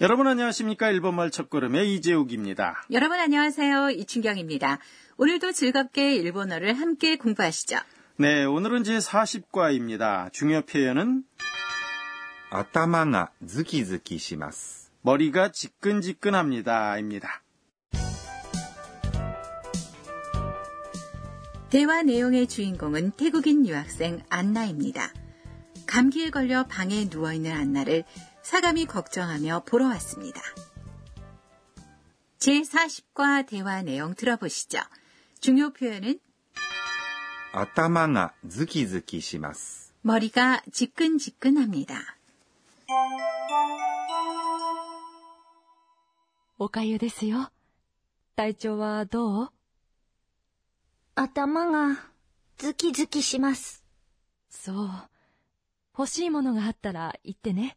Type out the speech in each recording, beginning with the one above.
여러분 안녕하십니까? 일본말 첫걸음의 이재욱입니다. 여러분 안녕하세요. 이춘경입니다. 오늘도 즐겁게 일본어를 함께 공부하시죠. 네, 오늘은 제 40과입니다. 중요 표현은 頭がズキズキします。 머리가 지끈지끈합니다. 입니다. 대화 내용의 주인공은 태국인 유학생 안나입니다. 감기에 걸려 방에 누워있는 안나를 사감이 걱정하며 보러 왔습니다. 제40과 대화 내용 들어보시죠. 중요 표현은 頭がズキズキします。 머리가 지끈지끈합니다. おかゆですよ。体調はどう頭がズキズキします。そう。欲しいものがあったら言ってね。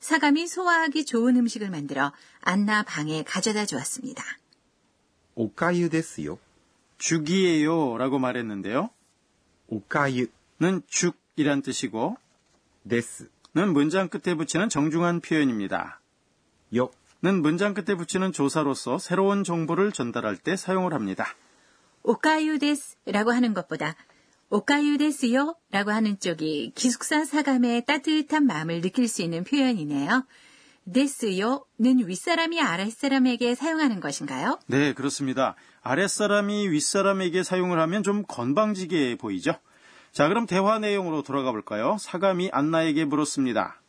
사감이 소화하기 좋은 음식을 만들어 안나 방에 가져다 주었습니다. おかゆですよ。 죽이에요 라고 말했는데요. おかゆ 는 죽이란 뜻이고 です。 는 문장 끝에 붙이는 정중한 표현입니다. よ 는 문장 끝에 붙이는 조사로서 새로운 정보를 전달할 때 사용을 합니다. 오카유 데스라고 하는 것보다 오카유 데스요 라고 하는 쪽이 기숙사 사감의 따뜻한 마음을 느낄 수 있는 표현이네요. 데스요는 윗사람이 아랫사람에게 사용하는 것인가요? 네, 그렇습니다. 아랫사람이 윗사람에게 사용을 하면 좀 건방지게 보이죠? 자, 그럼 대화 내용으로 돌아가 볼까요? 사감이 안나에게 물었습니다.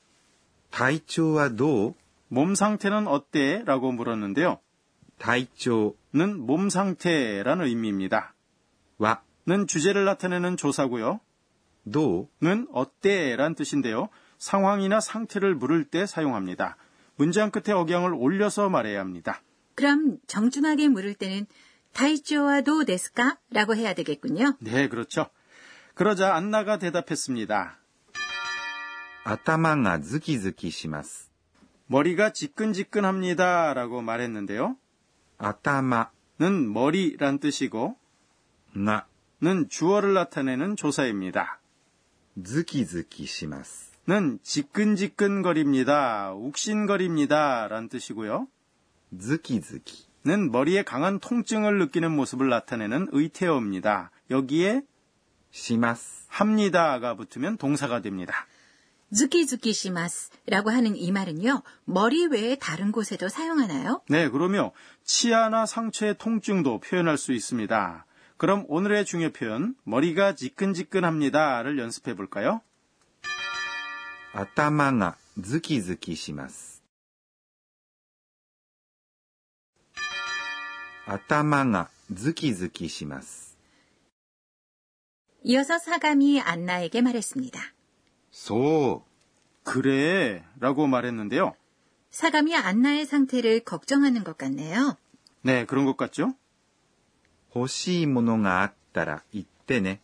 다이조와 노? 몸 상태는 어때? 라고 물었는데요. 다이조는 몸 상태라는 의미입니다. 와 는 주제를 나타내는 조사고요. 노는 어때란 뜻인데요. 상황이나 상태를 물을 때 사용합니다. 문장 끝에 억양을 올려서 말해야 합니다. 그럼 정중하게 물을 때는 타이쪼와 도 데스까? 라고 해야 되겠군요. 네, 그렇죠. 그러자 안나가 대답했습니다. 아타마가 즈키즈키시마스. 머리가 지끈지끈합니다. 라고 말했는데요. 아타마는 머리란 뜻이고, 나 는 주어를 나타내는 조사입니다. ズキズキします。 는 지끈지끈거립니다. 욱신거립니다. 란 뜻이고요. ズキズキ 는 머리에 강한 통증을 느끼는 모습을 나타내는 의태어입니다. 여기에 します。 합니다가 붙으면 동사가 됩니다. 즈키즈키시마스라고 하는 이 말은요. 머리 외에 다른 곳에도 사용하나요? 네, 그러며 치아나 상처의 통증도 표현할 수 있습니다. 그럼 오늘의 중요 표현 머리가 지끈지끈합니다를 연습해 볼까요? 頭がズキズキします。頭がズキズキします。 이어서 사감이 안나에게 말했습니다. そう。 그래 라고 말했는데요. 사감이 안나의 상태를 걱정하는 것 같네요. 네, 그런 것 같죠? 欲しいものがあったら言ってね。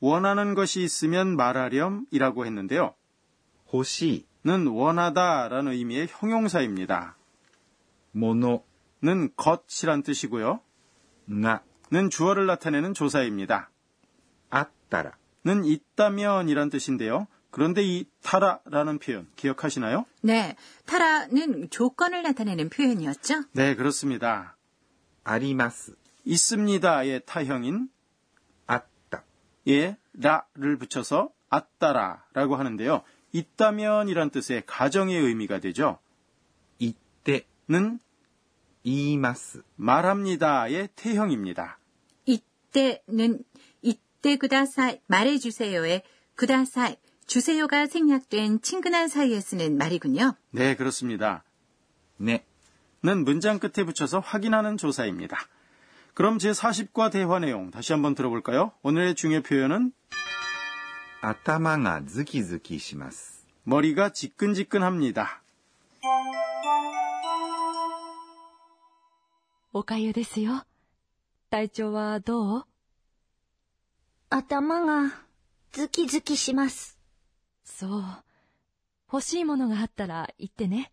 원하는 것이 있으면 말하렴 이라고 했는데요. 欲し 는 원하다 라는 의미의 형용사입니다. いもの 는 것이란 뜻이고요. が 는 주어를 나타내는 조사입니다. あったら 는 있다면 이란 뜻인데요. 그런데 이 타라라는 표현 기억하시나요? 네, 타라는 조건을 나타내는 표현이었죠. 네, 그렇습니다. あります。 있습니다의 타형인 아따 예 라를 붙여서 아따라라고 하는데요. 있다면이란 뜻의 가정의 의미가 되죠. 이때는 이마스 말합니다의 태형입니다. 이때는 이때 그다사이 말해주세요의 그다사이 주세요가 생략된 친근한 사이에 쓰는 말이군요. 네 그렇습니다. 네는 문장 끝에 붙여서 확인하는 조사입니다. 그럼 제40과 대화 내용 다시 한번 들어볼까요? 오늘의 중요 표현은 頭がズキズキします。 머리가 지끈지끈합니다. おかゆですよ。体調はどう頭がズキズキします。そう。欲しいものがあったら言ってね。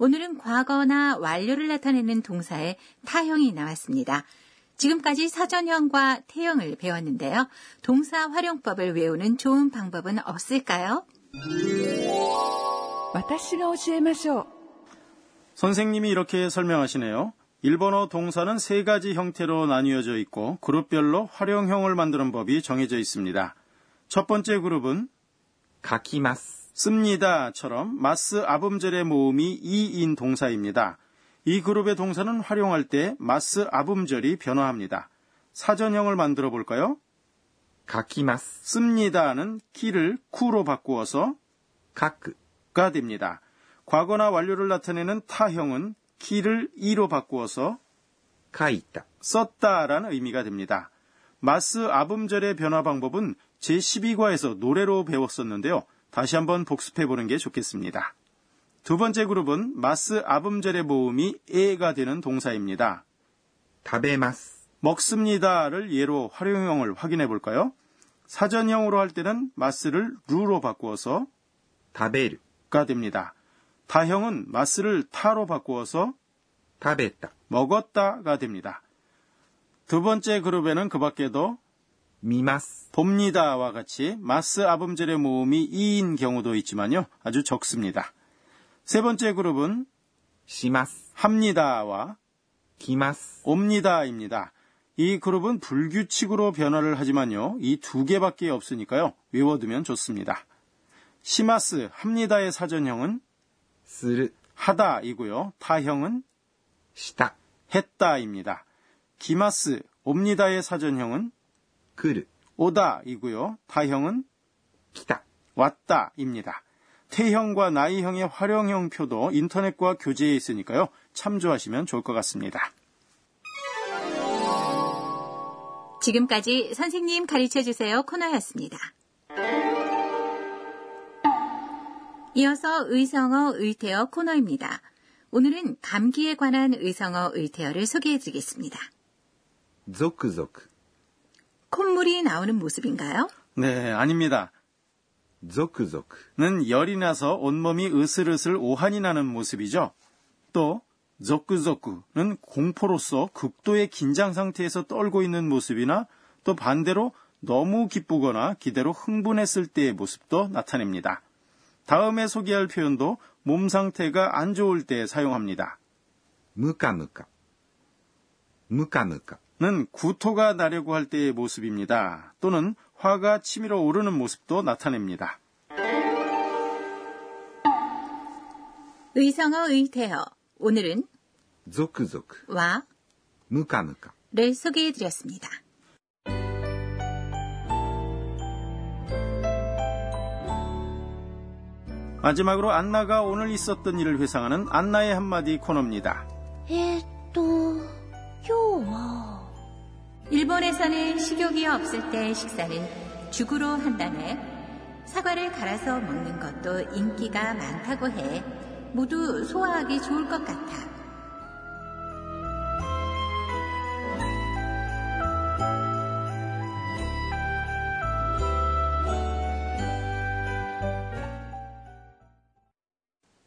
오늘은 과거나 완료를 나타내는 동사의 타형이 나왔습니다. 지금까지 사전형과 태형을 배웠는데요. 동사 활용법을 외우는 좋은 방법은 없을까요? 선생님이 이렇게 설명하시네요. 일본어 동사는 세 가지 형태로 나뉘어져 있고 그룹별로 활용형을 만드는 법이 정해져 있습니다. 첫 번째 그룹은 가키마스. 씁니다처럼 마스 아범절의 모음이 이인 동사입니다. 이 그룹의 동사는 활용할 때 마스 아범절이 변화합니다. 사전형을 만들어 볼까요? 가키마스. 씁니다는 키를 쿠로 바꾸어서 가크가 됩니다. 과거나 완료를 나타내는 타형은 키를 이로 바꾸어서 가있다. 썼다라는 의미가 됩니다. 마스 아범절의 변화 방법은 제12과에서 노래로 배웠었는데요. 다시 한번 복습해 보는 게 좋겠습니다. 두 번째 그룹은 마스 아붐젤의 모음이 에가 되는 동사입니다. 다베마스 먹습니다를 예로 활용형을 확인해 볼까요? 사전형으로 할 때는 마스를 루로 바꾸어서 다베르가 됩니다. 다형은 마스를 타로 바꾸어서 다베다 먹었다가 됩니다. 두 번째 그룹에는 그 밖에도 미마스. 봅니다와 같이 마스 아범젤의 모음이 이인 경우도 있지만요. 아주 적습니다. 세 번째 그룹은 시마스. 합니다와 기마스. 옵니다입니다. 이 그룹은 불규칙으로 변화를 하지만요. 이 두 개밖에 없으니까요. 외워두면 좋습니다. 시마스 합니다의 사전형은 스르 하다이고요. 타형은 시다 했다입니다. 기마스 옵니다의 사전형은 来る. 오다이고요. 다형은 기다, 왔다입니다. 태형과 나이형의 활용형 표도 인터넷과 교재에 있으니까요. 참조하시면 좋을 것 같습니다. 지금까지 선생님 가르쳐 주세요 코너였습니다. 이어서 의성어 의태어 코너입니다. 오늘은 감기에 관한 의성어 의태어를 소개해 드리겠습니다. 족족 콧물이 나오는 모습인가요? 네, 아닙니다. 조크조크는 열이 나서 온몸이 으슬으슬 오한이 나는 모습이죠. 또 조크조크는 공포로서 극도의 긴장 상태에서 떨고 있는 모습이나 또 반대로 너무 기쁘거나 기대로 흥분했을 때의 모습도 나타냅니다. 다음에 소개할 표현도 몸 상태가 안 좋을 때 사용합니다. 무까무까 무까무까 는 구토가 나려고 할 때의 모습입니다. 또는 화가 치밀어 오르는 모습도 나타냅니다. 의성어 의태어 오늘은 와 무카무카를 소개해드렸습니다. 마지막으로 안나가 오늘 있었던 일을 회상하는 안나의 한마디 코너입니다. 에또 요와 어. 일본에서는 식욕이 없을 때 식사는 죽으로 한다네. 사과를 갈아서 먹는 것도 인기가 많다고 해. 모두 소화하기 좋을 것 같아.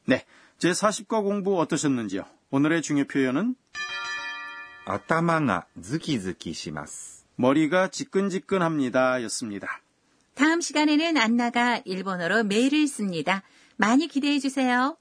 네, 제40과 공부 어떠셨는지요? 오늘의 중요 표현은 頭がズキズキします。 머리가 지끈지끈합니다 였습니다. 다음 시간에는 안나가 일본어로 메일을 씁니다. 많이 기대해 주세요.